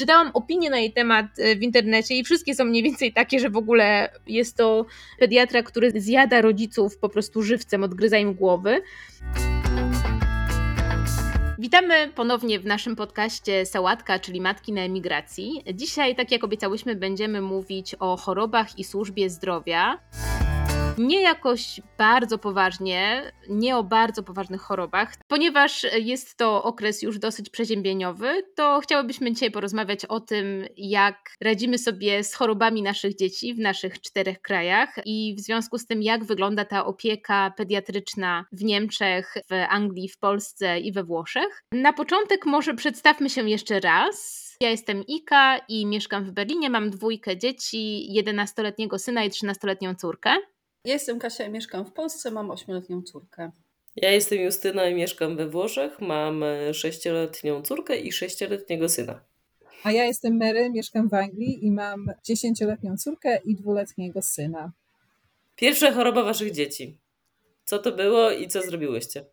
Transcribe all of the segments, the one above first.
Czytałam opinie na jej temat e, w internecie i wszystkie są mniej więcej takie, że w ogóle jest to pediatra, który zjada rodziców po prostu żywcem, odgryza im głowy. Witamy ponownie w naszym podcaście Sałatka, czyli Matki na emigracji. Dzisiaj, tak jak obiecałyśmy, będziemy mówić o chorobach i służbie zdrowia nie jakoś bardzo poważnie, nie o bardzo poważnych chorobach. Ponieważ jest to okres już dosyć przeziębieniowy, to chciałybyśmy dzisiaj porozmawiać o tym, jak radzimy sobie z chorobami naszych dzieci w naszych czterech krajach i w związku z tym, jak wygląda ta opieka pediatryczna w Niemczech, w Anglii, w Polsce i we Włoszech. Na początek może przedstawmy się jeszcze raz. Ja jestem Ika i mieszkam w Berlinie. Mam dwójkę dzieci, 11-letniego syna i 13-letnią córkę. Ja jestem Kasia i mieszkam w Polsce, mam 8-letnią córkę. Ja jestem Justyna i mieszkam we Włoszech, mam 6-letnią córkę i 6-letniego syna. A ja jestem Mary, mieszkam w Anglii i mam 10-letnią córkę i dwuletniego syna. Pierwsza choroba waszych dzieci. Co to było i co zrobiłyście?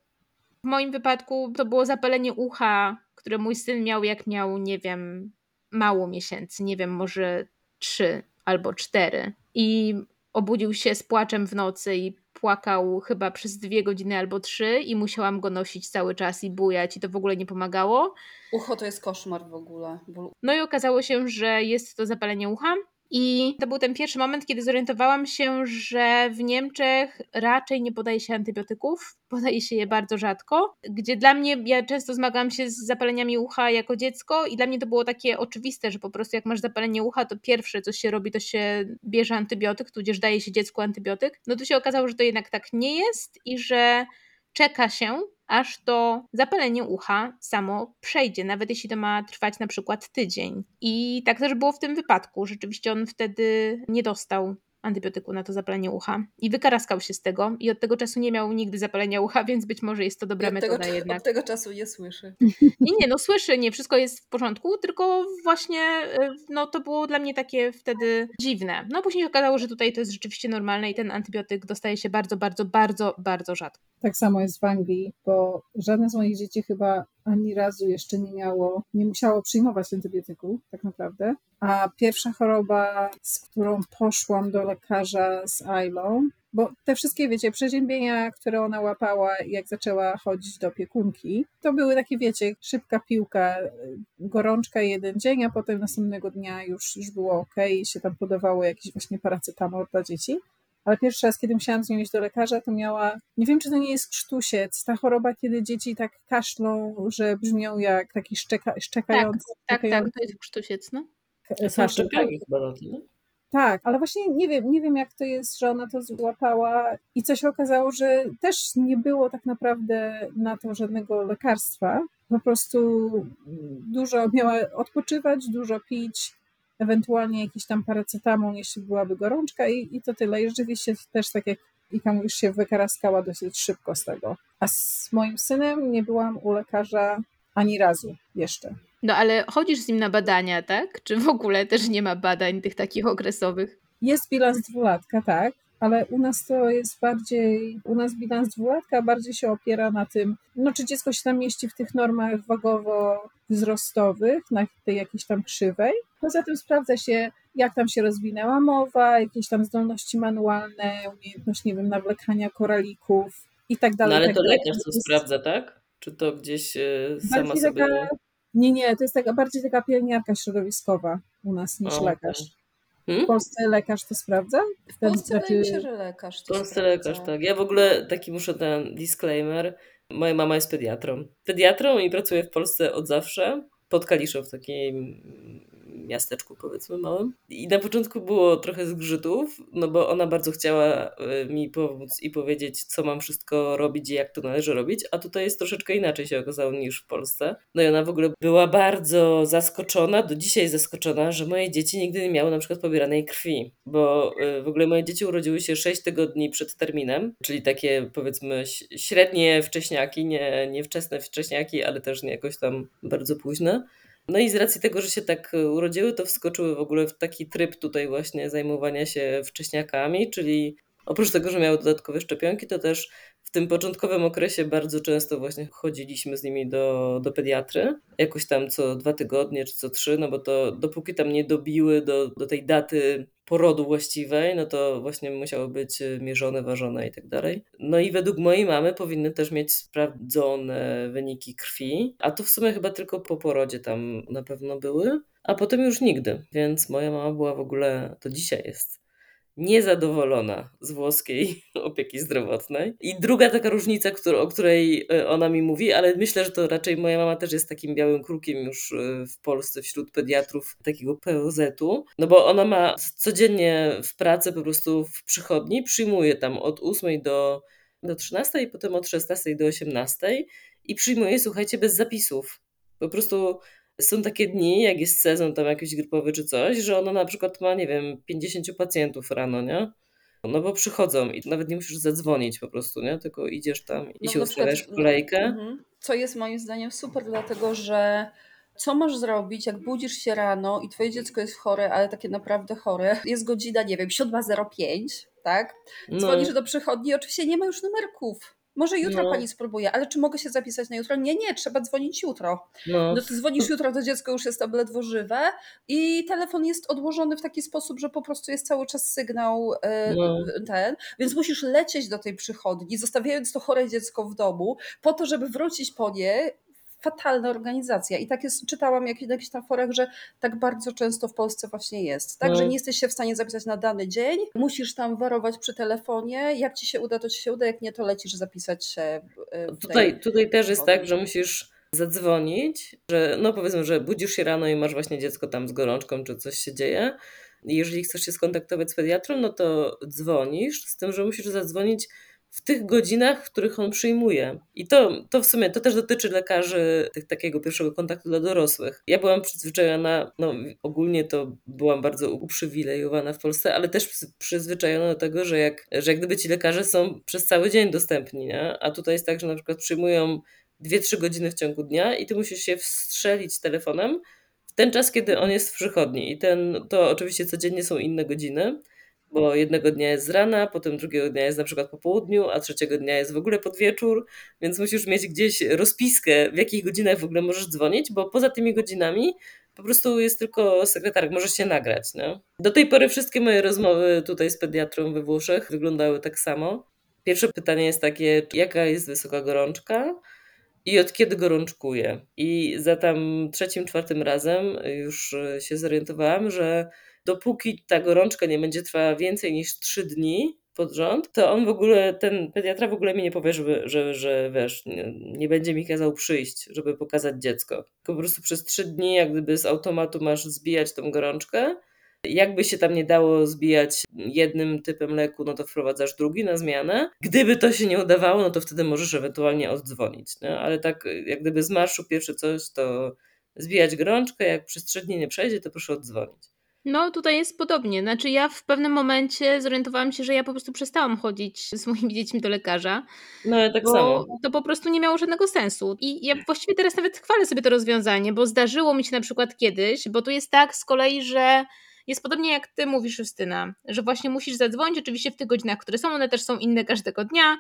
W moim wypadku to było zapalenie ucha, które mój syn miał jak miał, nie wiem, mało miesięcy, nie wiem, może trzy albo cztery. I obudził się z płaczem w nocy i płakał chyba przez dwie godziny albo trzy i musiałam go nosić cały czas i bujać i to w ogóle nie pomagało. Ucho to jest koszmar w ogóle. No i okazało się, że jest to zapalenie ucha i to był ten pierwszy moment, kiedy zorientowałam się, że w Niemczech raczej nie podaje się antybiotyków, podaje się je bardzo rzadko, gdzie dla mnie, ja często zmagałam się z zapaleniami ucha jako dziecko i dla mnie to było takie oczywiste, że po prostu jak masz zapalenie ucha, to pierwsze co się robi, to się bierze antybiotyk, tudzież daje się dziecku antybiotyk. No to się okazało, że to jednak tak nie jest i że czeka się aż to zapalenie ucha samo przejdzie, nawet jeśli to ma trwać na przykład tydzień. I tak też było w tym wypadku. Rzeczywiście on wtedy nie dostał antybiotyku na to zapalenie ucha i wykaraskał się z tego i od tego czasu nie miał nigdy zapalenia ucha, więc być może jest to dobra metoda tego, jednak. Od tego czasu nie słyszy. Nie, nie, no słyszy, nie, wszystko jest w porządku, tylko właśnie y, no to było dla mnie takie wtedy dziwne. No później się okazało, że tutaj to jest rzeczywiście normalne i ten antybiotyk dostaje się bardzo, bardzo, bardzo, bardzo rzadko. Tak samo jest w Anglii, bo żadne z moich dzieci chyba ani razu jeszcze nie miało, nie musiało przyjmować antybiotyku, tak naprawdę. A pierwsza choroba, z którą poszłam do lekarza z Ailą, bo te wszystkie, wiecie, przeziębienia, które ona łapała, jak zaczęła chodzić do opiekunki, to były takie, wiecie, szybka piłka, gorączka jeden dzień, a potem następnego dnia już, już było ok, i się tam podawało jakiś właśnie paracetamol dla dzieci ale pierwszy raz, kiedy musiałam z nią iść do lekarza, to miała, nie wiem, czy to nie jest krztusiec, ta choroba, kiedy dzieci tak kaszlą, że brzmią jak taki szczeka, szczekający. Tak, tak, tak, to jest krztusiec, no. Są szczepionki chyba na to, Tak, ale właśnie nie wiem, nie wiem jak to jest, że ona to złapała i co się okazało, że też nie było tak naprawdę na to żadnego lekarstwa. Po prostu dużo miała odpoczywać, dużo pić, ewentualnie jakiś tam paracetamol, jeśli byłaby gorączka i, i to tyle. I rzeczywiście też tak jak Ika już się wykaraskała dosyć szybko z tego. A z moim synem nie byłam u lekarza ani razu jeszcze. No ale chodzisz z nim na badania, tak? Czy w ogóle też nie ma badań tych takich okresowych? Jest bilans dwulatka, tak ale u nas to jest bardziej, u nas bilans dwulatka bardziej się opiera na tym, no czy dziecko się tam mieści w tych normach wagowo-wzrostowych, na tej jakiejś tam krzywej. Poza tym sprawdza się, jak tam się rozwinęła mowa, jakieś tam zdolności manualne, umiejętność, nie wiem, nawlekania koralików i tak dalej. No ale tak to lekarz to sprawdza, tak? Czy to gdzieś e, sama sobie... Taka, nie, nie, to jest taka, bardziej taka pielęgniarka środowiskowa u nas niż o, lekarz. Okay. Hmm? W Polsce lekarz to sprawdza? W Polsce taki... wydaje mi się, że lekarz to W Polsce sprawdza. lekarz, tak. Ja w ogóle taki muszę ten disclaimer. Moja mama jest pediatrą. Pediatrą i pracuje w Polsce od zawsze. Pod Kaliszą w takiej miasteczku, powiedzmy małym. I na początku było trochę zgrzytów, no bo ona bardzo chciała y, mi pomóc i powiedzieć, co mam wszystko robić i jak to należy robić, a tutaj jest troszeczkę inaczej się okazało niż w Polsce. No i ona w ogóle była bardzo zaskoczona, do dzisiaj zaskoczona, że moje dzieci nigdy nie miały na przykład pobieranej krwi, bo y, w ogóle moje dzieci urodziły się 6 tygodni przed terminem, czyli takie powiedzmy średnie wcześniaki, nie, nie wczesne wcześniaki, ale też nie jakoś tam bardzo późne. No i z racji tego, że się tak e, urodziły, to wskoczyły w ogóle w taki tryb tutaj właśnie zajmowania się wcześniakami, czyli oprócz tego, że miały dodatkowe szczepionki, to też tym początkowym okresie bardzo często właśnie chodziliśmy z nimi do, do pediatry, jakoś tam co dwa tygodnie czy co trzy, no bo to dopóki tam nie dobiły do, do tej daty porodu właściwej, no to właśnie musiało być mierzone, ważone i tak dalej. No i według mojej mamy powinny też mieć sprawdzone wyniki krwi, a to w sumie chyba tylko po porodzie tam na pewno były, a potem już nigdy, więc moja mama była w ogóle, to dzisiaj jest niezadowolona z włoskiej opieki zdrowotnej. I druga taka różnica, o której e, ona mi mówi, ale myślę, że to raczej moja mama też jest takim białym krukiem już e, w Polsce wśród pediatrów takiego POZ-u, no bo ona ma codziennie w pracy po prostu w przychodni, przyjmuje tam od 8 do, do 13 i potem od 16 do 18 i przyjmuje, słuchajcie, bez zapisów. Po prostu są takie dni, jak jest sezon tam jakiś grypowy czy coś, że ona na przykład ma, nie wiem, 50 pacjentów rano, nie? No bo przychodzą i nawet nie musisz zadzwonić po prostu, nie? Tylko idziesz tam i no, się ustawiasz w kolejkę. Mhm. Co jest moim zdaniem super, dlatego że co masz zrobić, jak budzisz się rano i twoje dziecko jest chore, ale takie naprawdę chore, jest godzina, nie wiem, 7.05, tak? No. Dzwonisz no. do przychodni, oczywiście nie ma już numerków. Może jutro no. pani spróbuje, ale czy mogę się zapisać na jutro? Nie, nie, trzeba dzwonić jutro. No, no to dzwonisz jutro, to dziecko już jest ledwo żywe i telefon jest odłożony w taki sposób, że po prostu jest cały czas sygnał e, no. ten, więc musisz lecieć do tej przychodni, zostawiając to chore dziecko w domu, po to, żeby wrócić po nie fatalna organizacja. I tak jest, czytałam na jakichś tam forach, że tak bardzo często w Polsce właśnie jest. Tak, no. że nie jesteś się w stanie zapisać na dany dzień, musisz tam warować przy telefonie. Jak ci się uda, to ci się uda, jak nie, to lecisz zapisać się. Tutaj, tutaj też jest tak, że musisz zadzwonić, że no powiedzmy, że budzisz się rano i masz właśnie dziecko tam z gorączką, czy coś się dzieje. Jeżeli chcesz się skontaktować z pediatrą, no to dzwonisz, z tym, że musisz zadzwonić w tych godzinach, w których on przyjmuje. I to, to w sumie to też dotyczy lekarzy tych, takiego pierwszego kontaktu dla dorosłych. Ja byłam przyzwyczajona, no ogólnie to byłam bardzo uprzywilejowana w Polsce, ale też przyzwyczajona do tego, że jak, że jak gdyby ci lekarze są przez cały dzień dostępni, nie? A tutaj jest tak, że na przykład przyjmują 2-3 godziny w ciągu dnia i ty musisz się wstrzelić telefonem w ten czas, kiedy on jest w przychodni. I ten, to oczywiście codziennie są inne godziny bo jednego dnia jest z rana, potem drugiego dnia jest na przykład po południu, a trzeciego dnia jest w ogóle pod wieczór, więc musisz mieć gdzieś rozpiskę, w jakich godzinach w ogóle możesz dzwonić, bo poza tymi godzinami po prostu jest tylko sekretarek, możesz się nagrać. Nie? Do tej pory wszystkie moje rozmowy tutaj z pediatrą we Włoszech wyglądały tak samo. Pierwsze pytanie jest takie, jaka jest wysoka gorączka i od kiedy gorączkuje. I za tam trzecim, czwartym razem już się zorientowałam, że dopóki ta gorączka nie będzie trwała więcej niż 3 dni pod rząd, to on w ogóle, ten pediatra w ogóle mi nie powie, żeby, że, że wiesz, nie, nie będzie mi kazał przyjść, żeby pokazać dziecko. Po prostu przez 3 dni jak gdyby z automatu masz zbijać tą gorączkę. Jakby się tam nie dało zbijać jednym typem leku, no to wprowadzasz drugi na zmianę. Gdyby to się nie udawało, no to wtedy możesz ewentualnie oddzwonić. Nie? Ale tak jak gdyby z marszu pierwsze coś, to zbijać gorączkę, jak przez trzy dni nie przejdzie, to proszę oddzwonić. No, tutaj jest podobnie. Znaczy, ja w pewnym momencie zorientowałam się, że ja po prostu przestałam chodzić z moimi dziećmi do lekarza. No, ja tak bo samo. To po prostu nie miało żadnego sensu. I ja właściwie teraz nawet chwalę sobie to rozwiązanie, bo zdarzyło mi się na przykład kiedyś, bo tu jest tak z kolei, że jest podobnie jak ty mówisz, Justyna, że właśnie musisz zadzwonić, oczywiście w tych godzinach, które są, one też są inne każdego dnia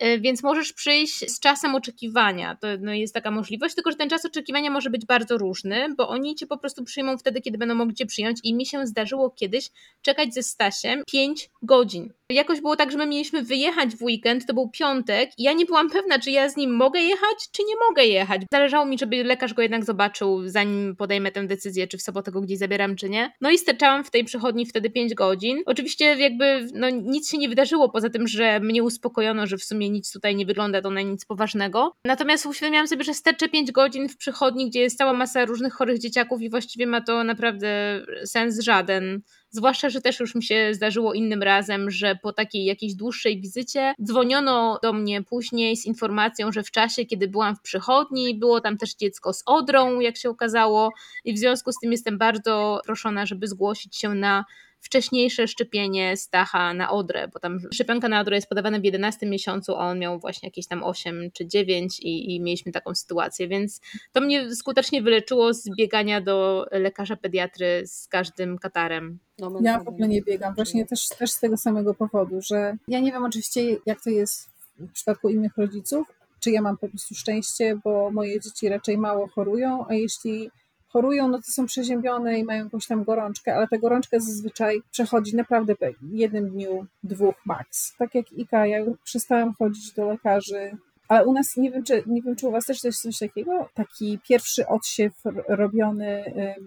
E, więc możesz przyjść z czasem oczekiwania. To no, jest taka możliwość, tylko że ten czas oczekiwania może być bardzo różny, bo oni cię po prostu przyjmą wtedy, kiedy będą mogli cię przyjąć. I mi się zdarzyło kiedyś czekać ze Stasiem 5 godzin. Jakoś było tak, że my mieliśmy wyjechać w weekend, to był piątek, i ja nie byłam pewna, czy ja z nim mogę jechać, czy nie mogę jechać. Zależało mi, żeby lekarz go jednak zobaczył, zanim podejmę tę decyzję, czy w sobotę go gdzieś zabieram, czy nie. No i sterczałam w tej przychodni wtedy 5 godzin. Oczywiście jakby no, nic się nie wydarzyło, poza tym, że mnie uspokojono, że w sumie nic tutaj nie wygląda to na nic poważnego. Natomiast uświadomiłam sobie, że sterczę 5 godzin w przychodni, gdzie jest cała masa różnych chorych dzieciaków i właściwie ma to naprawdę sens żaden. Zwłaszcza, że też już mi się zdarzyło innym razem, że po takiej jakiejś dłuższej wizycie dzwoniono do mnie później z informacją, że w czasie, kiedy byłam w przychodni, było tam też dziecko z odrą, jak się okazało, i w związku z tym jestem bardzo proszona, żeby zgłosić się na wcześniejsze szczepienie Stacha na Odrę, bo tam szczepionka na Odrę jest podawana w 11 miesiącu, a on miał właśnie jakieś tam 8 czy 9 i, i mieliśmy taką sytuację, więc to mnie skutecznie wyleczyło z biegania do lekarza pediatry z każdym katarem. No, ja w ogóle nie biegam, właśnie też, też z tego samego powodu, że ja nie wiem oczywiście jak to jest w przypadku innych rodziców, czy ja mam po prostu szczęście, bo moje dzieci raczej mało chorują, a jeśli chorują, no to są przeziębione i mają jakąś tam gorączkę, ale ta gorączka zazwyczaj przechodzi naprawdę w jednym dniu, dwóch max. Tak jak Ika, ja przestałam chodzić do lekarzy, ale u nas, nie wiem czy, nie wiem, czy u Was też jest coś takiego, taki pierwszy odsiew robiony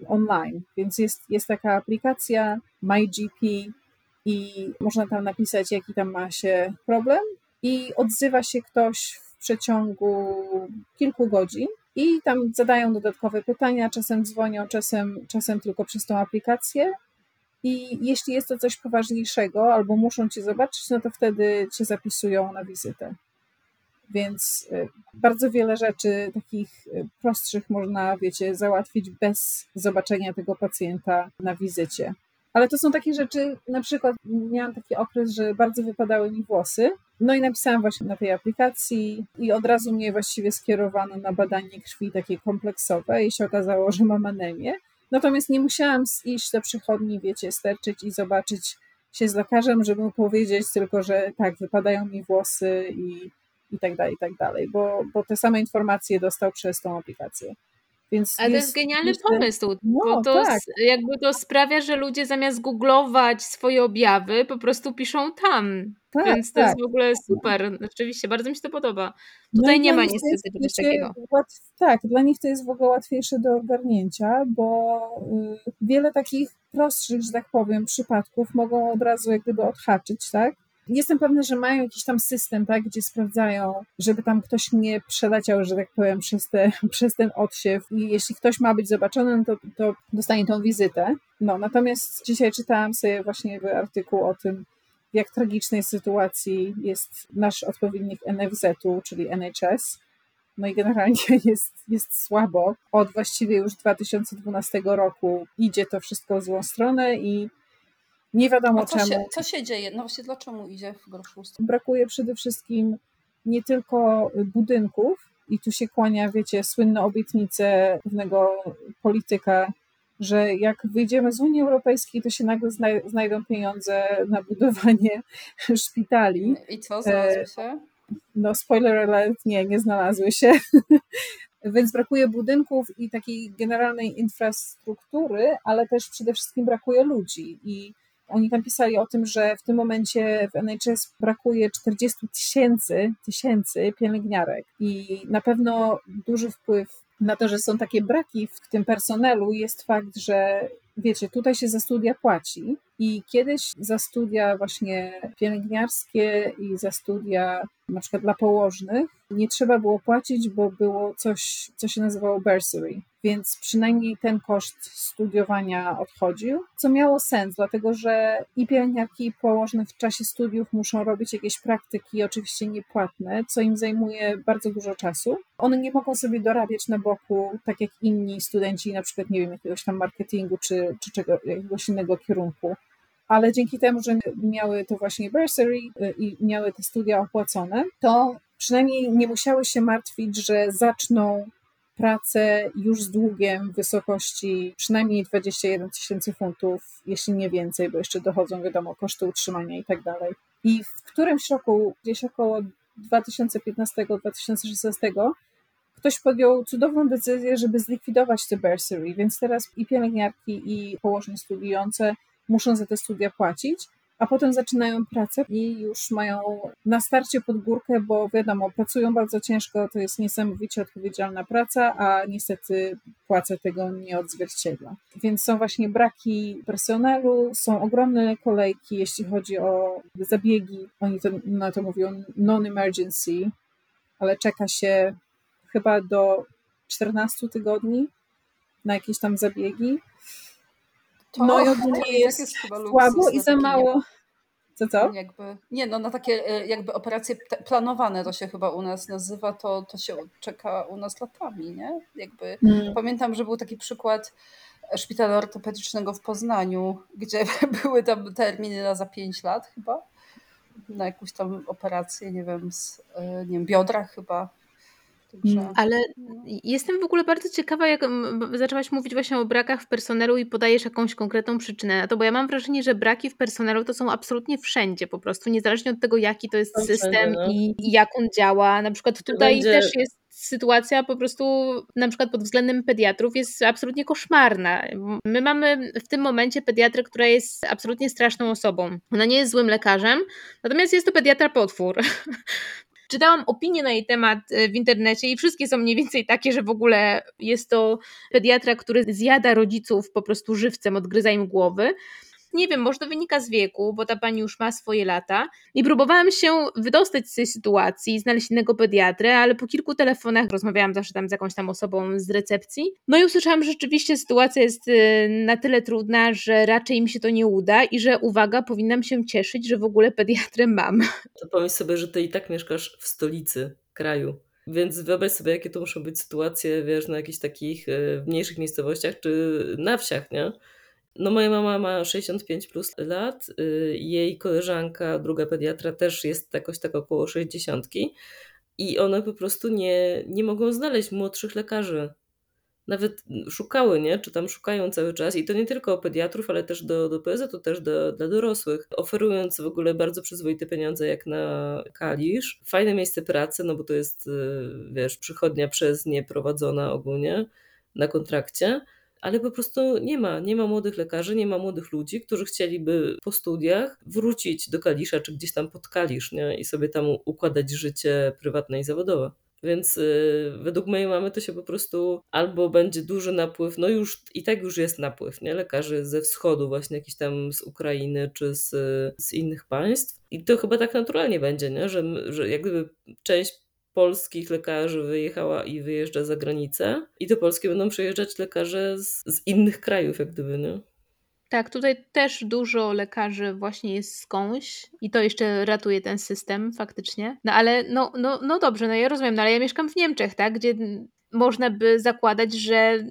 online, więc jest, jest taka aplikacja MyGP i można tam napisać, jaki tam ma się problem i odzywa się ktoś w przeciągu kilku godzin i tam zadają dodatkowe pytania, czasem dzwonią, czasem, czasem tylko przez tą aplikację. I jeśli jest to coś poważniejszego albo muszą cię zobaczyć, no to wtedy cię zapisują na wizytę. Więc y, bardzo wiele rzeczy takich y, prostszych można, wiecie, załatwić bez zobaczenia tego pacjenta na wizycie. Ale to są takie rzeczy, na przykład miałam taki okres, że bardzo wypadały mi włosy. No i napisałam właśnie na tej aplikacji i od razu mnie właściwie skierowano na badanie krwi takie kompleksowe i się okazało, że mam anemię. Natomiast nie musiałam iść do przychodni, wiecie, sterczyć i zobaczyć się z lekarzem, żeby mu powiedzieć tylko, że tak, wypadają mi włosy i, i tak dalej, i tak dalej, bo, bo te same informacje dostał przez tą aplikację. Więc Ale to jest genialny pomysł, no, bo to tak. jakby to sprawia, że ludzie zamiast googlować swoje objawy, po prostu piszą tam. Tak, Więc to tak. jest w ogóle super. Oczywiście, bardzo mi się to podoba. No Tutaj no nie ma niestety czegoś takiego. Łatw, tak, dla nich to jest w ogóle łatwiejsze do ogarnięcia, bo y, wiele takich prostszych, że tak powiem, przypadków mogą od razu jak gdyby odhaczyć, tak? Jestem pewna, że mają jakiś tam system, tak, gdzie sprawdzają, żeby tam ktoś nie przeleciał, że tak powiem, przez, te, przez ten odsiew i jeśli ktoś ma być zobaczony, no to, to dostanie tą wizytę. No, natomiast dzisiaj czytałam sobie właśnie artykuł o tym, w jak tragicznej sytuacji jest nasz odpowiednik NFZ-u, czyli NHS. No i generalnie jest, jest słabo. Od właściwie już 2012 roku idzie to wszystko w złą stronę i nie wiadomo A co czemu. Się, co się dzieje? No właśnie dlaczego idzie w gorszu Brakuje przede wszystkim nie tylko budynków i tu się kłania, wiecie, słynne obietnice pewnego polityka, że jak wyjdziemy z Unii Europejskiej, to się nagle znajdą pieniądze na budowanie szpitali. I co, znalazły się? No, spoiler alert, nie, nie znalazły się. Więc brakuje budynków i takiej generalnej infrastruktury, ale też przede wszystkim brakuje ludzi. I oni tam pisali o tym, że w tym momencie w NHS brakuje 40 tysięcy, tysięcy pielęgniarek i na pewno duży wpływ na to, że są takie braki w tym personelu jest fakt, że wiecie, tutaj się za studia płaci i kiedyś za studia właśnie pielęgniarskie i za studia na przykład dla położnych nie trzeba było płacić, bo było coś, co się nazywało bursary, więc przynajmniej ten koszt studiowania odchodził, co miało sens, dlatego że i pielęgniarki i położne w czasie studiów muszą robić jakieś praktyki, oczywiście niepłatne, co im zajmuje bardzo dużo czasu. One nie mogą sobie dorabiać na boku, tak jak inni studenci, na przykład, nie wiem, jakiegoś tam marketingu czy, czy czego, jakiegoś innego kierunku ale dzięki temu, że miały to właśnie bursary y, i miały te studia opłacone, to przynajmniej nie musiały się martwić, że zaczną pracę już z długiem w wysokości przynajmniej 21 tysięcy funtów, jeśli nie więcej, bo jeszcze dochodzą, wiadomo, koszty utrzymania i tak dalej. I w którymś roku, gdzieś około 2015-2016, ktoś podjął cudowną decyzję, żeby zlikwidować te bursary, więc teraz i pielęgniarki, i położne studiujące muszą za te studia płacić, a potem zaczynają pracę i już mają na starcie pod górkę, bo wiadomo, pracują bardzo ciężko, to jest niesamowicie odpowiedzialna praca, a niestety płaca tego nie odzwierciedla. Więc są właśnie braki personelu, są ogromne kolejki, jeśli chodzi o zabiegi, oni to, na to mówią non-emergency, ale czeka się chyba do 14 tygodni na jakieś tam zabiegi. To, no i ogólnie jest, jest słabo i za mało. Co, co? Jakby, nie, no na takie e, jakby operacje planowane to się chyba u nas nazywa, to, to się czeka u nas latami, nie? Jakby hmm. pamiętam, że był taki przykład szpitala ortopedycznego w Poznaniu, gdzie były tam terminy na za 5 lat chyba, na jakąś tam operację, nie wiem, z, e, nie wiem, biodra chyba, Mm. Ale jestem w ogóle bardzo ciekawa, jak zaczęłaś mówić właśnie o brakach w personelu i podajesz jakąś konkretną przyczynę na to, bo ja mam wrażenie, że braki w personelu to są absolutnie wszędzie po prostu, niezależnie od tego, jaki to jest system no. i, i, jak on działa. Na przykład tutaj Będzie... też jest sytuacja po prostu na przykład pod względem pediatrów jest absolutnie koszmarna. My mamy w tym momencie pediatrę, która jest absolutnie straszną osobą. Ona nie jest złym lekarzem, natomiast jest to pediatra potwór. Czytałam opinie na jej temat e, w internecie i wszystkie są mniej więcej takie, że w ogóle jest to pediatra, który zjada rodziców po prostu żywcem, odgryza im głowy nie wiem, może to wynika z wieku, bo ta pani już ma swoje lata. I próbowałam się wydostać z tej sytuacji, znaleźć innego pediatrę, ale po kilku telefonach rozmawiałam zawsze tam z jakąś tam osobą z recepcji. No i usłyszałam, że rzeczywiście sytuacja jest y, na tyle trudna, że raczej mi się to nie uda i że uwaga, powinnam się cieszyć, że w ogóle pediatrę mam. To pomyśl sobie, że ty i tak mieszkasz w stolicy kraju. Więc wyobraź sobie, jakie to muszą być sytuacje, wiesz, na jakichś takich y, mniejszych miejscowościach czy na wsiach, nie? No moja mama ma 65 plus lat, y, jej koleżanka, druga pediatra też jest jakoś tak około 60 i one po prostu nie, nie mogą znaleźć młodszych lekarzy. Nawet szukały, nie? Czy tam szukają cały czas i to nie tylko pediatrów, ale też do, do PZ, to też do, dla dorosłych, oferując w ogóle bardzo przyzwoite pieniądze jak na Kalisz. Fajne miejsce pracy, no bo to jest, y, wiesz, przychodnia przez nie prowadzona ogólnie na kontrakcie ale po prostu nie ma, nie ma młodych lekarzy, nie ma młodych ludzi, którzy chcieliby po studiach wrócić do Kalisza, czy gdzieś tam pod Kalisz, nie? i sobie tam układać życie prywatne i zawodowe. Więc yy, według mojej mamy to się po prostu albo będzie duży napływ, no już i tak już jest napływ, nie? Lekarzy ze wschodu, właśnie jakiś tam z Ukrainy czy z, z innych państw. I to chyba tak naturalnie będzie, nie? Że, że jak gdyby część polskich lekarzy wyjechała i wyjeżdża za granicę i do Polski będą przyjeżdżać lekarze z, z innych krajów, jak gdyby, nie? Tak, tutaj też dużo lekarzy właśnie jest skądś i to jeszcze ratuje ten system faktycznie. No ale no, no, no dobrze, no ja rozumiem, no ale ja mieszkam w Niemczech, tak, gdzie można by zakładać, że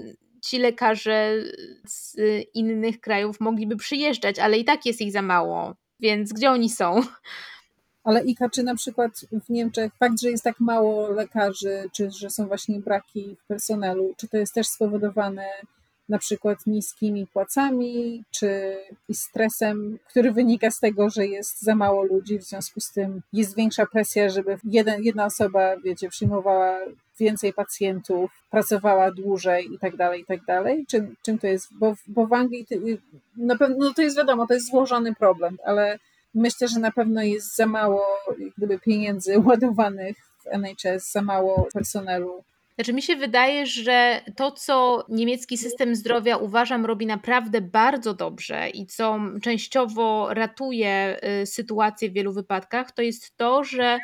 ci lekarze z innych krajów mogliby przyjeżdżać, ale i tak jest ich za mało. Więc gdzie oni są? Ale Ika, czy na przykład w Niemczech fakt, że jest tak mało lekarzy, czy że są właśnie braki w personelu, czy to jest też spowodowane na przykład niskimi płacami, czy stresem, który wynika z tego, że jest za mało ludzi, w związku z tym jest większa presja, żeby jeden, jedna osoba, wiecie, przyjmowała więcej pacjentów, pracowała dłużej i tak dalej, i tak dalej? Czym, to jest? Bo, bo w Anglii na pewno, no to jest wiadomo, to jest złożony problem, ale Myślę, że na pewno jest za mało gdyby pieniędzy ładowanych w NHS, za mało personelu. Znaczy mi się wydaje, że to, co niemiecki system zdrowia uważam robi naprawdę bardzo dobrze i co częściowo ratuje y, sytuację w wielu wypadkach, to jest to, że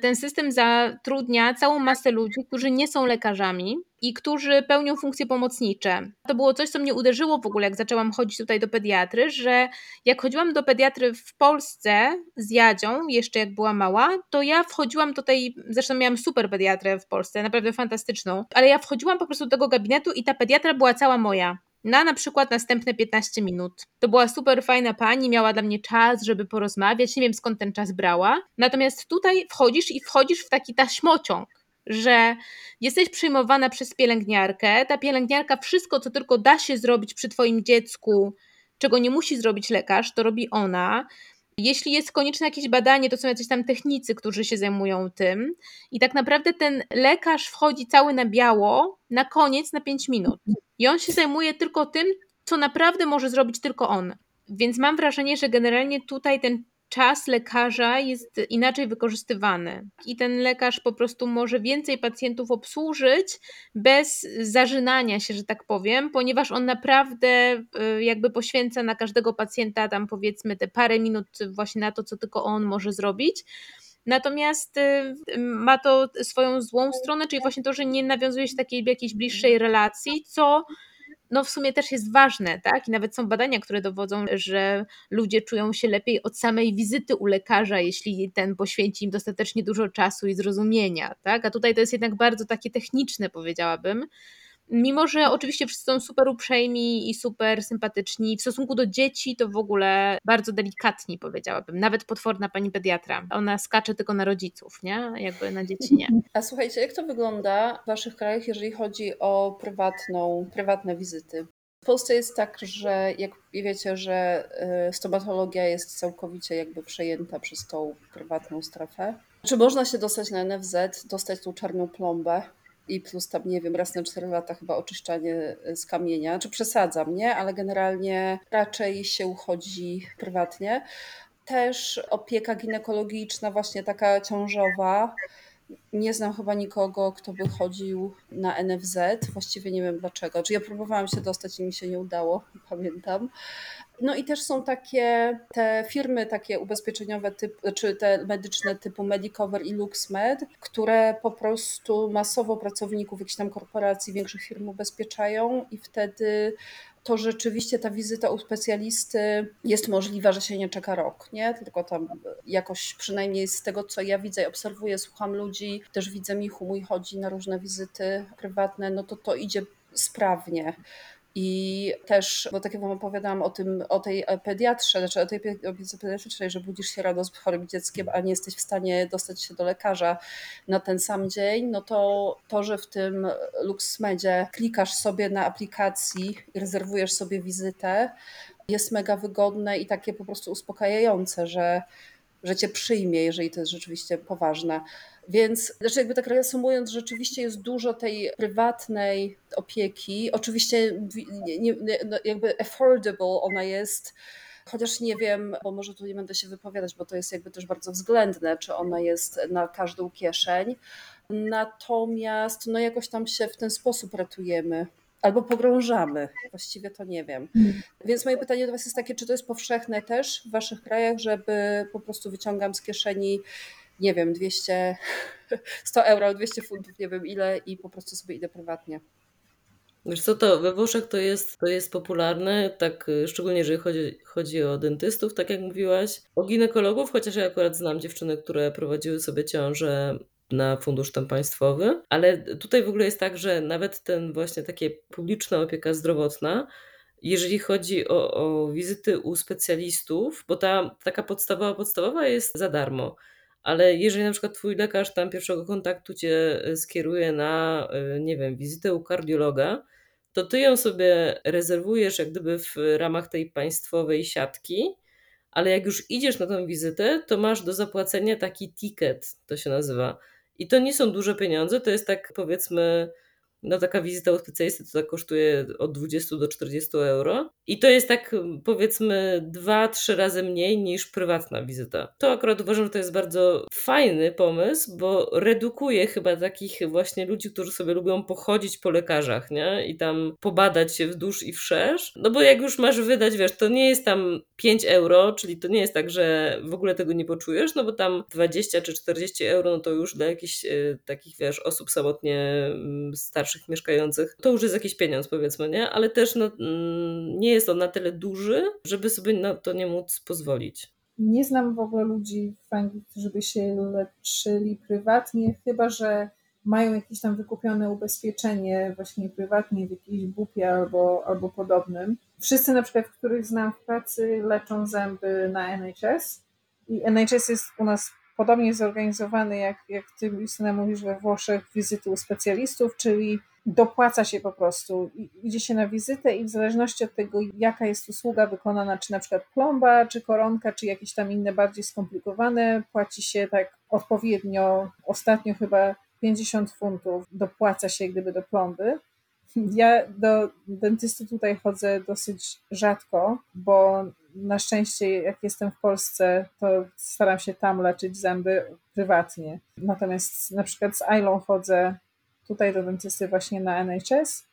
ten system zatrudnia całą masę ludzi, którzy nie są lekarzami i którzy pełnią funkcje pomocnicze. To było coś, co mnie uderzyło w ogóle, jak zaczęłam chodzić tutaj do pediatry, że jak chodziłam do pediatry w Polsce z Jadzią, jeszcze jak była mała, to ja wchodziłam do tej, zresztą miałam super pediatrę w Polsce, naprawdę fantastyczną, ale ja wchodziłam po prostu do tego gabinetu i ta pediatra była cała moja na na przykład następne 15 minut. To była super fajna pani, miała dla mnie czas, żeby porozmawiać, nie wiem skąd ten czas brała. Natomiast tutaj wchodzisz i wchodzisz w taki taśmociąg, że jesteś przyjmowana przez pielęgniarkę, ta pielęgniarka wszystko, co tylko da się zrobić przy twoim dziecku, czego nie musi zrobić lekarz, to robi ona. Jeśli jest konieczne jakieś badanie, to są jacyś tam technicy, którzy się zajmują tym. I tak naprawdę ten lekarz wchodzi cały na biało na koniec, na 5 minut. I on się zajmuje tylko tym, co naprawdę może zrobić tylko on. Więc mam wrażenie, że generalnie tutaj ten czas lekarza jest inaczej wykorzystywany i ten lekarz po prostu może więcej pacjentów obsłużyć bez zażynania się, że tak powiem, ponieważ on naprawdę y, jakby poświęca na każdego pacjenta tam powiedzmy te parę minut właśnie na to, co tylko on może zrobić. Natomiast y, ma to swoją złą stronę, czyli właśnie to, że nie nawiązuje się takiej jakiejś bliższej relacji, co no w sumie też jest ważne, tak? I nawet są badania, które dowodzą, że ludzie czują się lepiej od samej wizyty u lekarza, jeśli ten poświęci im dostatecznie dużo czasu i zrozumienia, tak? A tutaj to jest jednak bardzo takie techniczne, powiedziałabym. Mimo, że oczywiście wszyscy są super uprzejmi i super sympatyczni, w stosunku do dzieci to w ogóle bardzo delikatni powiedziałabym. Nawet potworna pani pediatra. Ona skacze tylko na rodziców, nie? Jakby na dzieci nie. A słuchajcie, jak to wygląda w waszych krajach, jeżeli chodzi o prywatną, prywatne wizyty? W Polsce jest tak, że jak wiecie, że y, stomatologia jest całkowicie jakby przejęta przez tą prywatną strefę. Czy można się dostać na NFZ, dostać tą czarną plombę i plus tam, nie wiem, raz na 4 lata chyba oczyszczanie y, z kamienia. Czy przesadzam, nie? Ale generalnie raczej się uchodzi prywatnie. Też opieka ginekologiczna, właśnie taka ciążowa, nie znam chyba nikogo, kto by chodził na NFZ. Właściwie nie wiem dlaczego. Czy ja próbowałam się dostać i mi się nie udało, pamiętam. No i też są takie te firmy takie ubezpieczeniowe, typ, czy te medyczne typu Medicover i LuxMed, które po prostu masowo pracowników jakichś tam korporacji, większych firm ubezpieczają i wtedy to rzeczywiście ta wizyta u specjalisty jest możliwa, że się nie czeka rok, nie? Tylko tam jakoś przynajmniej z tego, co ja widzę i obserwuję, słucham ludzi, też widzę Michu mój chodzi na różne wizyty prywatne, no to to idzie sprawnie. I też, bo tak jak wam opowiadałam o tym, o tej pediatrze, znaczy o tej opiece pediatrycznej, że budzisz się rano z chorym dzieckiem, a nie jesteś w stanie dostać się do lekarza na ten sam dzień, no to to, że w tym LuxMedzie klikasz sobie na aplikacji i rezerwujesz sobie wizytę, jest mega wygodne i takie po prostu uspokajające, że, że cię przyjmie, jeżeli to jest rzeczywiście poważne. Więc znaczy jakby tak reasumując, rzeczywiście jest dużo tej prywatnej opieki. Oczywiście nie, nie, no jakby affordable ona jest, chociaż nie wiem, bo może tu nie będę się wypowiadać, bo to jest jakby też bardzo względne, czy ona jest na każdą kieszeń. Natomiast no jakoś tam się w ten sposób ratujemy. Albo pogrążamy, właściwie to nie wiem. Hmm. Więc moje pytanie do Was jest takie, czy to jest powszechne też w Waszych krajach, żeby po prostu wyciągam z kieszeni nie wiem, 200, 100 euro, 200 funtów, nie wiem ile i po prostu sobie idę prywatnie. Wiesz co, to we Włoszech to jest, to jest popularne, tak y, szczególnie jeżeli chodzi, chodzi o dentystów, tak jak mówiłaś, o ginekologów, chociaż ja akurat znam dziewczyny, które prowadziły sobie ciążę na fundusz tam państwowy, ale tutaj w ogóle jest tak, że nawet ten właśnie takie publiczna opieka zdrowotna, jeżeli chodzi o, o wizyty u specjalistów, bo ta taka podstawowa, podstawowa jest za darmo ale jeżeli na przykład twój lekarz tam pierwszego kontaktu cię e, skieruje na, e, nie wiem, wizytę u kardiologa, to ty ją sobie rezerwujesz jak gdyby w ramach tej państwowej siatki, ale jak już idziesz na tę wizytę, to masz do zapłacenia taki ticket, to się nazywa. I to nie są duże pieniądze, to jest tak powiedzmy no taka wizyta u specjalisty to kosztuje od 20 do 40 euro. I to jest tak powiedzmy dwa, trzy razy mniej niż prywatna wizyta. To akurat uważam, że to jest bardzo fajny pomysł, bo redukuje chyba takich właśnie ludzi, którzy sobie lubią pochodzić po lekarzach, nie? I tam pobadać się wzdłuż i wszerz. No bo jak już masz wydać, wiesz, to nie jest tam 5 euro, czyli to nie jest tak, że w ogóle tego nie poczujesz, no bo tam 20 czy 40 euro, no to już dla jakichś y, takich, wiesz, osób samotnie y, starszych starszych mieszkających, to już jest jakiś pieniądz powiedzmy, nie? Ale też no, mm, nie jest on na tyle duży, żeby sobie na to nie móc pozwolić. Nie znam w ogóle ludzi w Anglii, którzy by się leczyli prywatnie, chyba że mają jakieś tam wykupione ubezpieczenie właśnie prywatnie w jakiejś bupie albo, albo podobnym. Wszyscy na przykład, których znam w pracy, leczą zęby na NHS i NHS jest u nas podobnie zorganizowany, jak, jak ty, Justyna, mówisz we Włoszech, wizyty u specjalistów, czyli dopłaca się po prostu. Idzie się na wizytę i w zależności od tego, jaka jest usługa wykonana, czy na przykład plomba, czy koronka, czy jakieś tam inne bardziej skomplikowane, płaci się tak odpowiednio, ostatnio chyba 50 funtów dopłaca się gdyby do plomby. Ja do dentysty tutaj chodzę dosyć rzadko, bo na szczęście, jak jestem w Polsce, to staram się tam leczyć zęby prywatnie. Natomiast na przykład z Ailą chodzę tutaj do dentysty właśnie na NHS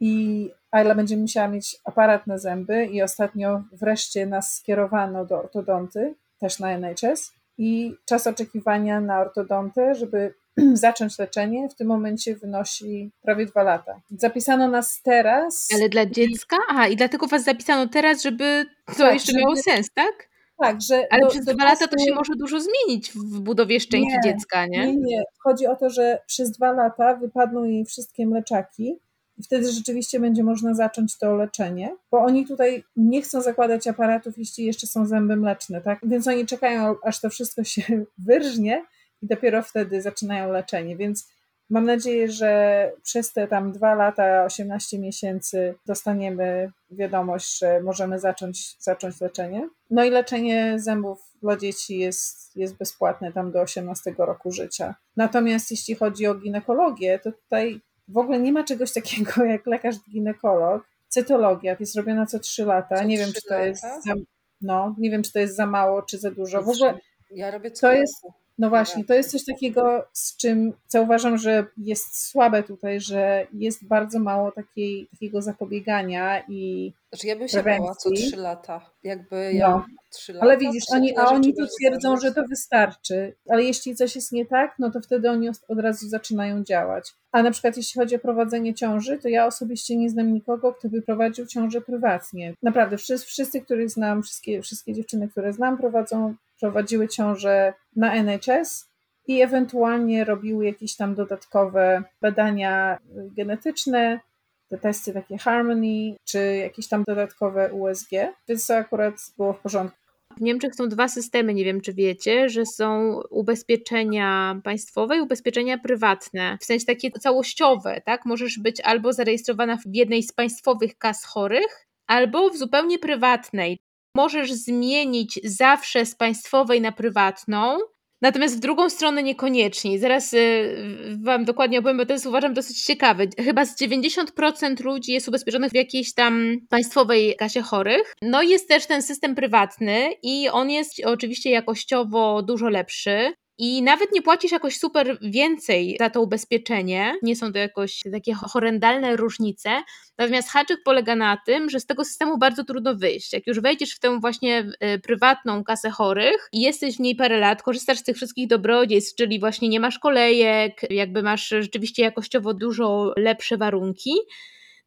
i Ayla będzie musiała mieć aparat na zęby i ostatnio wreszcie nas skierowano do ortodonty, też na NHS i czas oczekiwania na ortodontę, żeby zacząć leczenie, w tym momencie wynosi prawie dwa lata. Zapisano nas teraz. Ale dla dziecka? Aha, i dlatego was zapisano teraz, żeby to tak, jeszcze żeby... miało sens, tak? Tak, że. Ale do, przez dwa lata to się może dużo zmienić w budowie szczęki nie, dziecka, nie? Nie, nie. Chodzi o to, że przez dwa lata wypadną jej wszystkie mleczaki wtedy rzeczywiście będzie można zacząć to leczenie, bo oni tutaj nie chcą zakładać aparatów, jeśli jeszcze są zęby mleczne, tak? Więc oni czekają, aż to wszystko się wyrżnie i dopiero wtedy zaczynają leczenie, więc mam nadzieję, że przez te tam dwa lata, 18 miesięcy dostaniemy wiadomość, że możemy zacząć, zacząć leczenie. No i leczenie zębów dla dzieci jest, jest bezpłatne tam do 18 roku życia. Natomiast jeśli chodzi o ginekologię, to tutaj w ogóle nie ma czegoś takiego jak lekarz ginekolog. Cytologia jest robiona co 3 lata. Co nie wiem, czy to lata? jest za, no, nie wiem, czy to jest za mało, czy za dużo. W ogóle ja robię to jest, no właśnie, to jest coś takiego, z czym co uważam, że jest słabe tutaj, że jest bardzo mało takiej, takiego zapobiegania i Znaczy ja bym się prewencji. bała co 3 lata. Jakby ja No. 3 lata. Ale widzisz, oni, a oni tu twierdzą, że to wystarczy, ale jeśli coś jest nie tak, no to wtedy oni od- od razu zaczynają działać. A na przykład jeśli chodzi o prowadzenie ciąży, to ja osobiście nie znam nikogo, kto by prowadził ciążę prywatnie. Naprawdę, wszyscy, wszyscy których znam, wszystkie, wszystkie dziewczyny, które znam, prowadzą, prowadziły ciążę na NHS i ewentualnie robiły jakieś tam dodatkowe badania genetyczne, te testy takie Harmony, czy jakieś tam dodatkowe USG, więc to akurat było w porządku. W Niemczech są dwa systemy, nie wiem czy wiecie, że są ubezpieczenia państwowe i ubezpieczenia prywatne, w sensie takie całościowe, tak? Możesz być albo zarejestrowana w jednej z państwowych kas chorych, albo w zupełnie prywatnej. Możesz zmienić zawsze z państwowej na prywatną, Natomiast w drugą stronę niekoniecznie. Zaraz y, Wam dokładnie opowiem, bo to jest uważam dosyć ciekawe. Chyba z 90% ludzi jest ubezpieczonych w jakiejś tam państwowej kasie chorych. No i jest też ten system prywatny i on jest oczywiście jakościowo dużo lepszy. I nawet nie płacisz jakoś super więcej za to ubezpieczenie. Nie są to jakoś takie horrendalne różnice. Natomiast haczyk polega na tym, że z tego systemu bardzo trudno wyjść. Jak już wejdziesz w tę właśnie y, prywatną kasę chorych i jesteś w niej parę lat, korzystasz z tych wszystkich dobrodziejstw, czyli właśnie nie masz kolejek, jakby masz rzeczywiście jakościowo dużo lepsze warunki,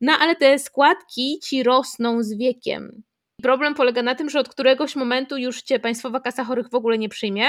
no ale te składki ci rosną z wiekiem. Problem polega na tym, że od któregoś momentu już cię Państwowa Kasa Chorych w ogóle nie przyjmie,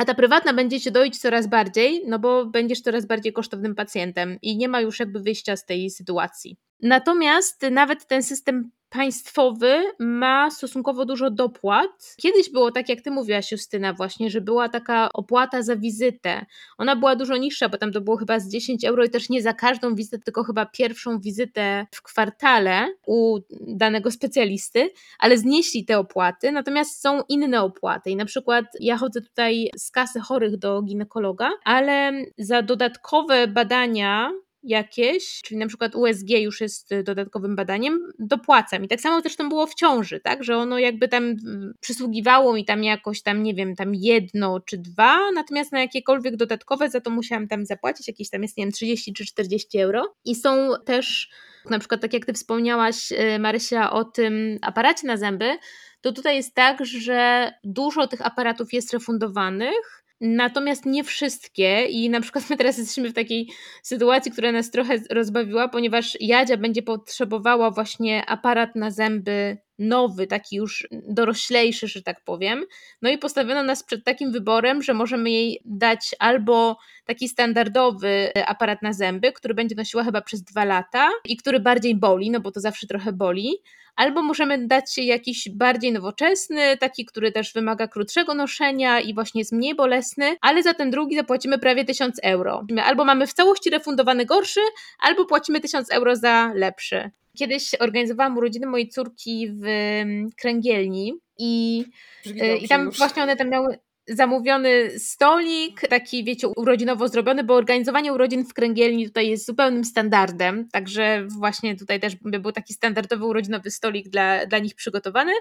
a ta prywatna będzie cię doić coraz bardziej, no bo będziesz coraz bardziej kosztownym pacjentem i nie ma już jakby wyjścia z tej sytuacji. Natomiast nawet ten system państwowy ma stosunkowo dużo dopłat. Kiedyś było tak, jak ty mówiłaś, Justyna, właśnie, że była taka opłata za wizytę. Ona była dużo niższa, bo tam to było chyba z 10 euro i też nie za każdą wizytę, tylko chyba pierwszą wizytę w kwartale u danego specjalisty, ale znieśli te opłaty, natomiast są inne opłaty. I na przykład ja chodzę tutaj z kasy chorych do ginekologa, ale za dodatkowe badania jakieś, czyli na przykład USG już jest y, dodatkowym badaniem, dopłacam. I tak samo zresztą było w ciąży, tak, że ono jakby tam mm, przysługiwało mi tam jakoś tam, nie wiem, tam jedno czy dwa, natomiast na jakiekolwiek dodatkowe za to musiałam tam zapłacić, jakieś tam jest, nie wiem, 30 czy 40 euro. I są też, na przykład tak jak ty wspomniałaś, y, Marysia, o tym aparacie na zęby, to tutaj jest tak, że dużo tych aparatów jest refundowanych, Natomiast nie wszystkie i na przykład my teraz jesteśmy w takiej sytuacji, która nas trochę rozbawiła, ponieważ Jadzia będzie potrzebowała właśnie aparat na zęby nowy, taki już doroślejszy, że tak powiem. No i postawiono nas przed takim wyborem, że możemy jej dać albo taki standardowy aparat na zęby, który będzie nosiła chyba przez dwa lata i który bardziej boli, no bo to zawsze trochę boli, albo możemy dać jakiś bardziej nowoczesny, taki, który też wymaga krótszego noszenia i właśnie jest mniej bolesny, ale za ten drugi zapłacimy prawie 1000 euro. Albo mamy w całości refundowany gorszy, albo płacimy 1000 euro za lepszy. Kiedyś organizowałam urodziny mojej córki w mm, kręgielni i, Brzmi i tam już. właśnie one tam miały zamówiony stolik, taki wiecie, urodzinowo zrobiony, bo organizowanie urodzin w kręgielni tutaj jest zupełnym standardem, także właśnie tutaj też był taki standardowy urodzinowy stolik dla, dla nich przygotowany.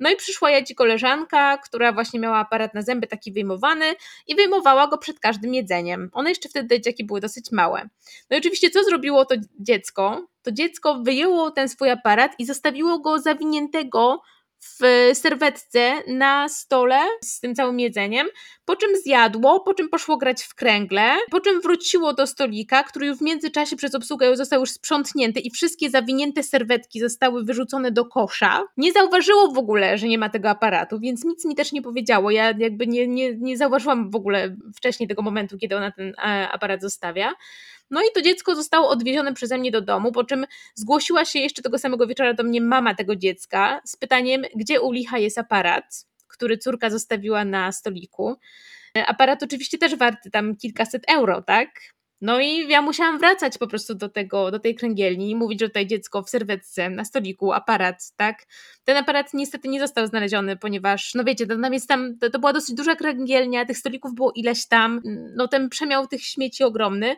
No i przyszła Jadzi koleżanka, która właśnie miała aparat na zęby taki wyjmowany i wyjmowała go przed każdym jedzeniem. One jeszcze wtedy te dzieciaki były dosyć małe. No i oczywiście co zrobiło to dziecko? To dziecko wyjęło ten swój aparat i zostawiło go zawiniętego w serwetce na stole z tym całym jedzeniem, po czym zjadło, po czym poszło grać w kręgle, po czym wróciło do stolika, który już w międzyczasie przez obsługę został już sprzątnięty i wszystkie zawinięte serwetki zostały wyrzucone do kosza. Nie zauważyło w ogóle, że nie ma tego aparatu, więc nic mi też nie powiedziało. Ja jakby nie, nie, nie zauważyłam w ogóle wcześniej tego momentu, kiedy ona ten e, aparat zostawia. No i to dziecko zostało odwiezione przeze mnie do domu, po czym zgłosiła się jeszcze tego samego wieczora do mnie mama tego dziecka z pytaniem, gdzie u licha jest aparat, który córka zostawiła na stoliku. Aparat oczywiście też warty tam kilkaset euro, tak? No i ja musiałam wracać po prostu do tego, do tej kręgielni i mówić, że tutaj dziecko w serwetce, na stoliku, aparat, tak? Ten aparat niestety nie został znaleziony, ponieważ, no wiecie, to, jest tam, to, to była dosyć duża kręgielnia, tych stolików było ileś tam, no ten przemiał tych śmieci ogromny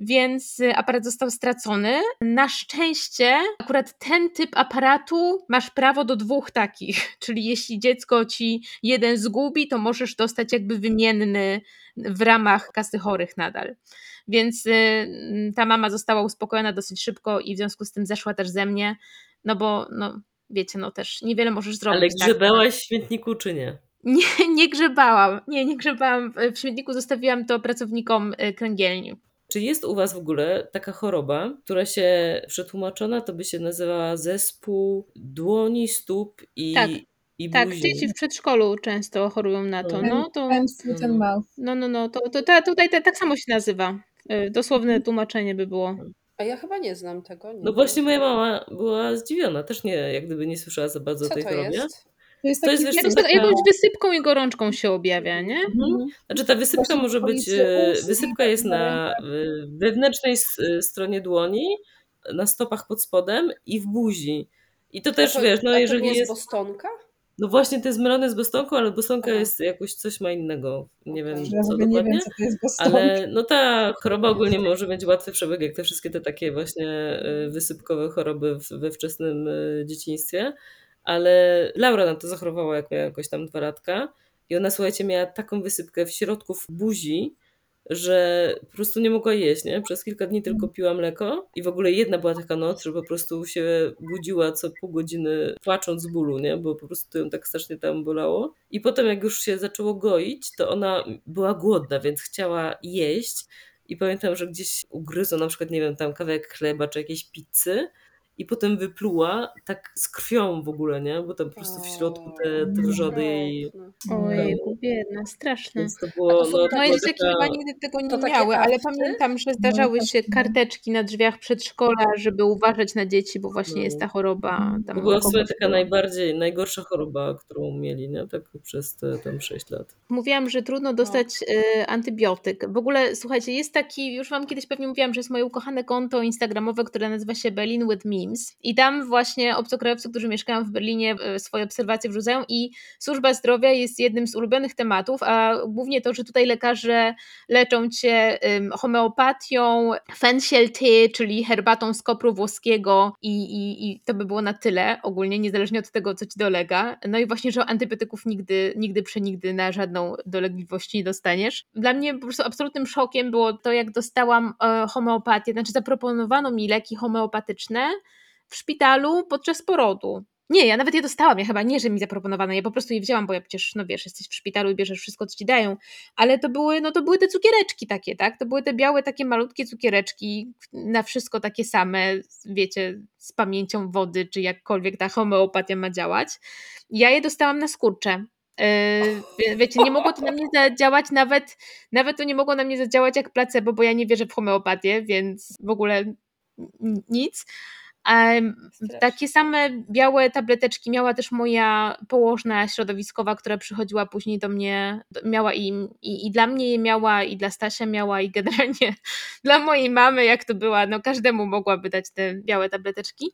więc aparat został stracony. Na szczęście, akurat ten typ aparatu masz prawo do dwóch takich, czyli jeśli dziecko ci jeden zgubi, to możesz dostać jakby wymienny w ramach kasy chorych nadal. Więc y, ta mama została uspokojona dosyć szybko i w związku z tym zeszła też ze mnie, no bo no, wiecie, no też niewiele możesz zrobić. Ale tak? grzebałaś tak? w śmietniku czy nie? Nie, nie grzebałam. Nie, nie grzebałam. W śmietniku zostawiłam to pracownikom y, kręgielni. Czy jest u Was w ogóle taka choroba, która się przetłumaczona to by się nazywała zespół dłoni, stóp i, tak. I tak, dzieci w przedszkolu często chorują na to. No, to no, no, no, to, to, to tutaj to, tak samo się nazywa. Y, dosłowne tłumaczenie by było. A ja chyba nie znam tego. Nie no właśnie moja mama była zdziwiona, też nie, jak gdyby nie słyszała za bardzo Co o tej chorobie. Jest? To jest, to jest wiesz, taka... jakąś wysypką i gorączką się objawia, nie? Mhm. Znaczy ta wysypka może być, e, wysypka jest na wewnętrznej stronie dłoni, na stopach pod spodem i w buzi. I to też, to, wiesz, no jeżeli jest... jest... bostonka? No właśnie, to jest mylone z bostonką, ale bostonka jest jakoś coś ma innego. Nie wiem, ja co dokładnie. Nie wiem, co to jest bostonka. Ale no ta choroba ogólnie może mieć łatwy przebieg, jak te wszystkie te takie właśnie e, wysypkowe choroby we wczesnym e, dzieciństwie ale Laura na to zachorowała jak miała jakoś tam dwa latka i ona, słuchajcie, miała taką wysypkę w środku w buzi, że po prostu nie mogła jeść, nie? Przez kilka dni tylko mhm. piła mleko i w ogóle jedna była taka noc, że po prostu się budziła co pół godziny płacząc z bólu, nie? Bo po prostu to ją tak strasznie tam bolało. I potem jak już się zaczęło goić, to ona była głodna, więc chciała jeść i pamiętam, że gdzieś ugryzła na przykład, nie wiem, tam kawałek chleba czy jakiejś pizzy i potem wypluła tak z krwią w ogóle, nie? Bo tam po prostu w środku te, te wrzody jej... Ojejku, biedna, straszne. Więc to było, no, no Moje dzieciaki taka... chyba nigdy tego nie miały, ale pamiętam, że zdarzały się karteczki na drzwiach przedszkola, żeby uważać na dzieci, bo właśnie no. jest ta choroba. Tam to była w sumie taka najbardziej, najgorsza choroba, którą mieli, nie? Tak przez te tam 6 lat. Mówiłam, że trudno dostać no. antybiotyk. W ogóle, słuchajcie, jest taki, już wam kiedyś pewnie mówiłam, że jest moje ukochane konto instagramowe, które nazywa się Berlin with Me i tam właśnie obcokrajowcy, którzy mieszkają w Berlinie, e, swoje obserwacje wrzucają i służba zdrowia jest jednym z ulubionych tematów, a głównie to, że tutaj lekarze leczą cię homeopatią, fensiel-ty, czyli herbatą z kopru włoskiego i, i, i to by było na tyle ogólnie, niezależnie od tego, co ci dolega. No i właśnie, że antybiotyków nigdy, nigdy przenigdy na żadną dolegliwość nie dostaniesz. Dla mnie po prostu absolutnym szokiem było to, jak dostałam e, homeopatię, znaczy zaproponowano mi leki homeopatyczne, w szpitalu podczas porodu. Nie, ja nawet je dostałam, ja chyba nie, że mi zaproponowano, ja po prostu je wzięłam, bo ja przecież, no wiesz, jesteś w szpitalu i bierzesz wszystko, co ci dają, ale to były, no to były te cukiereczki takie, tak, to były te białe, takie malutkie cukiereczki, na wszystko takie same, wiecie, z pamięcią wody, czy jakkolwiek ta homeopatia ma działać. Ja je dostałam na skurcze, Yy, wiecie, nie mogło to na mnie zadziałać, nawet, nawet to nie mogło na mnie zadziałać jak placebo, bo ja nie wierzę w homeopatię, więc w ogóle nic. Takie same białe tableteczki miała też moja położna środowiskowa, która przychodziła później do mnie, miała i, i, i dla mnie je miała, i dla Stasia miała, i generalnie dla mojej mamy, jak to była, no każdemu mogłaby dać te białe tableteczki.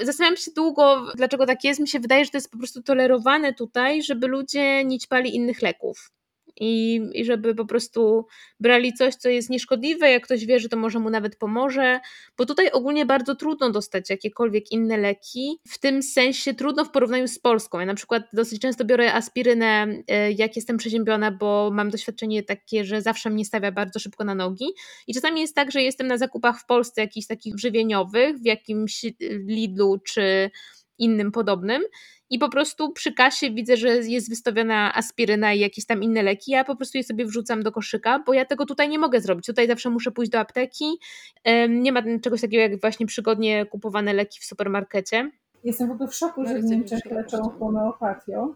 Zastanawiam się długo, dlaczego tak jest. Mi się wydaje, że to jest po prostu tolerowane tutaj, żeby ludzie nie ćpali innych leków i, i żeby po prostu brali coś, co jest nieszkodliwe, jak ktoś wie, że to może mu nawet pomoże, bo tutaj ogólnie bardzo trudno dostać jakiekolwiek inne leki, w tym sensie trudno w porównaniu z Polską. Ja na przykład dosyć często biorę aspirynę, e, jak jestem przeziębiona, bo mam doświadczenie takie, że zawsze mnie stawia bardzo szybko na nogi. I czasami jest tak, że jestem na zakupach w Polsce jakichś takich żywieniowych, w jakimś e, Lidlu czy innym podobnym i po prostu przy kasie widzę, że jest wystawiona aspiryna i jakieś tam inne leki, ja po prostu je sobie wrzucam do koszyka, bo ja tego tutaj nie mogę zrobić. Tutaj zawsze muszę pójść do apteki. Nie ma czegoś takiego jak właśnie przygodnie kupowane leki w supermarkecie. Jestem w ogóle w szoku, że w Niemczech leczą homeopatią,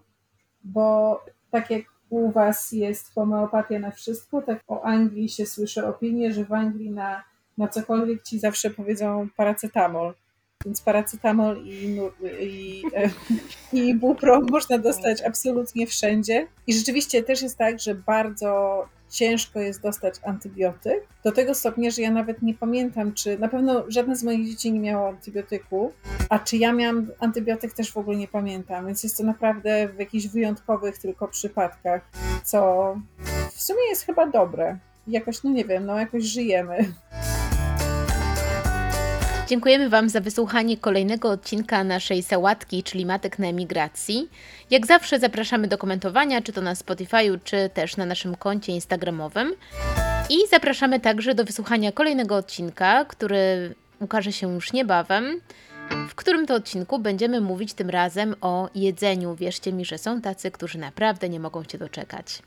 bo tak jak u Was jest homeopatia na wszystko, tak o Anglii się słyszy opinie, że w Anglii na, na cokolwiek Ci zawsze powiedzą paracetamol. Więc paracetamol i, i, e, i można dostać absolutnie wszędzie. I rzeczywiście też jest tak, że bardzo ciężko jest dostać antybiotyk. Do tego stopnia, że ja nawet nie pamiętam, czy na pewno żadne z moich dzieci nie miało antybiotyku, a czy ja miałam antybiotyk też w ogóle nie pamiętam. Więc jest to naprawdę w jakichś wyjątkowych tylko przypadkach, co w sumie jest chyba dobre. Jakoś, no nie wiem, no jakoś żyjemy. Dziękujemy Wam za wysłuchanie kolejnego odcinka naszej sałatki, czyli Matek na emigracji. Jak zawsze zapraszamy do komentowania, czy to na Spotify'u, czy też na naszym koncie instagramowym. I zapraszamy także do wysłuchania kolejnego odcinka, który ukaże się już niebawem, w którym to odcinku będziemy mówić tym razem o jedzeniu. Wierzcie mi, że są tacy, którzy naprawdę nie mogą się doczekać.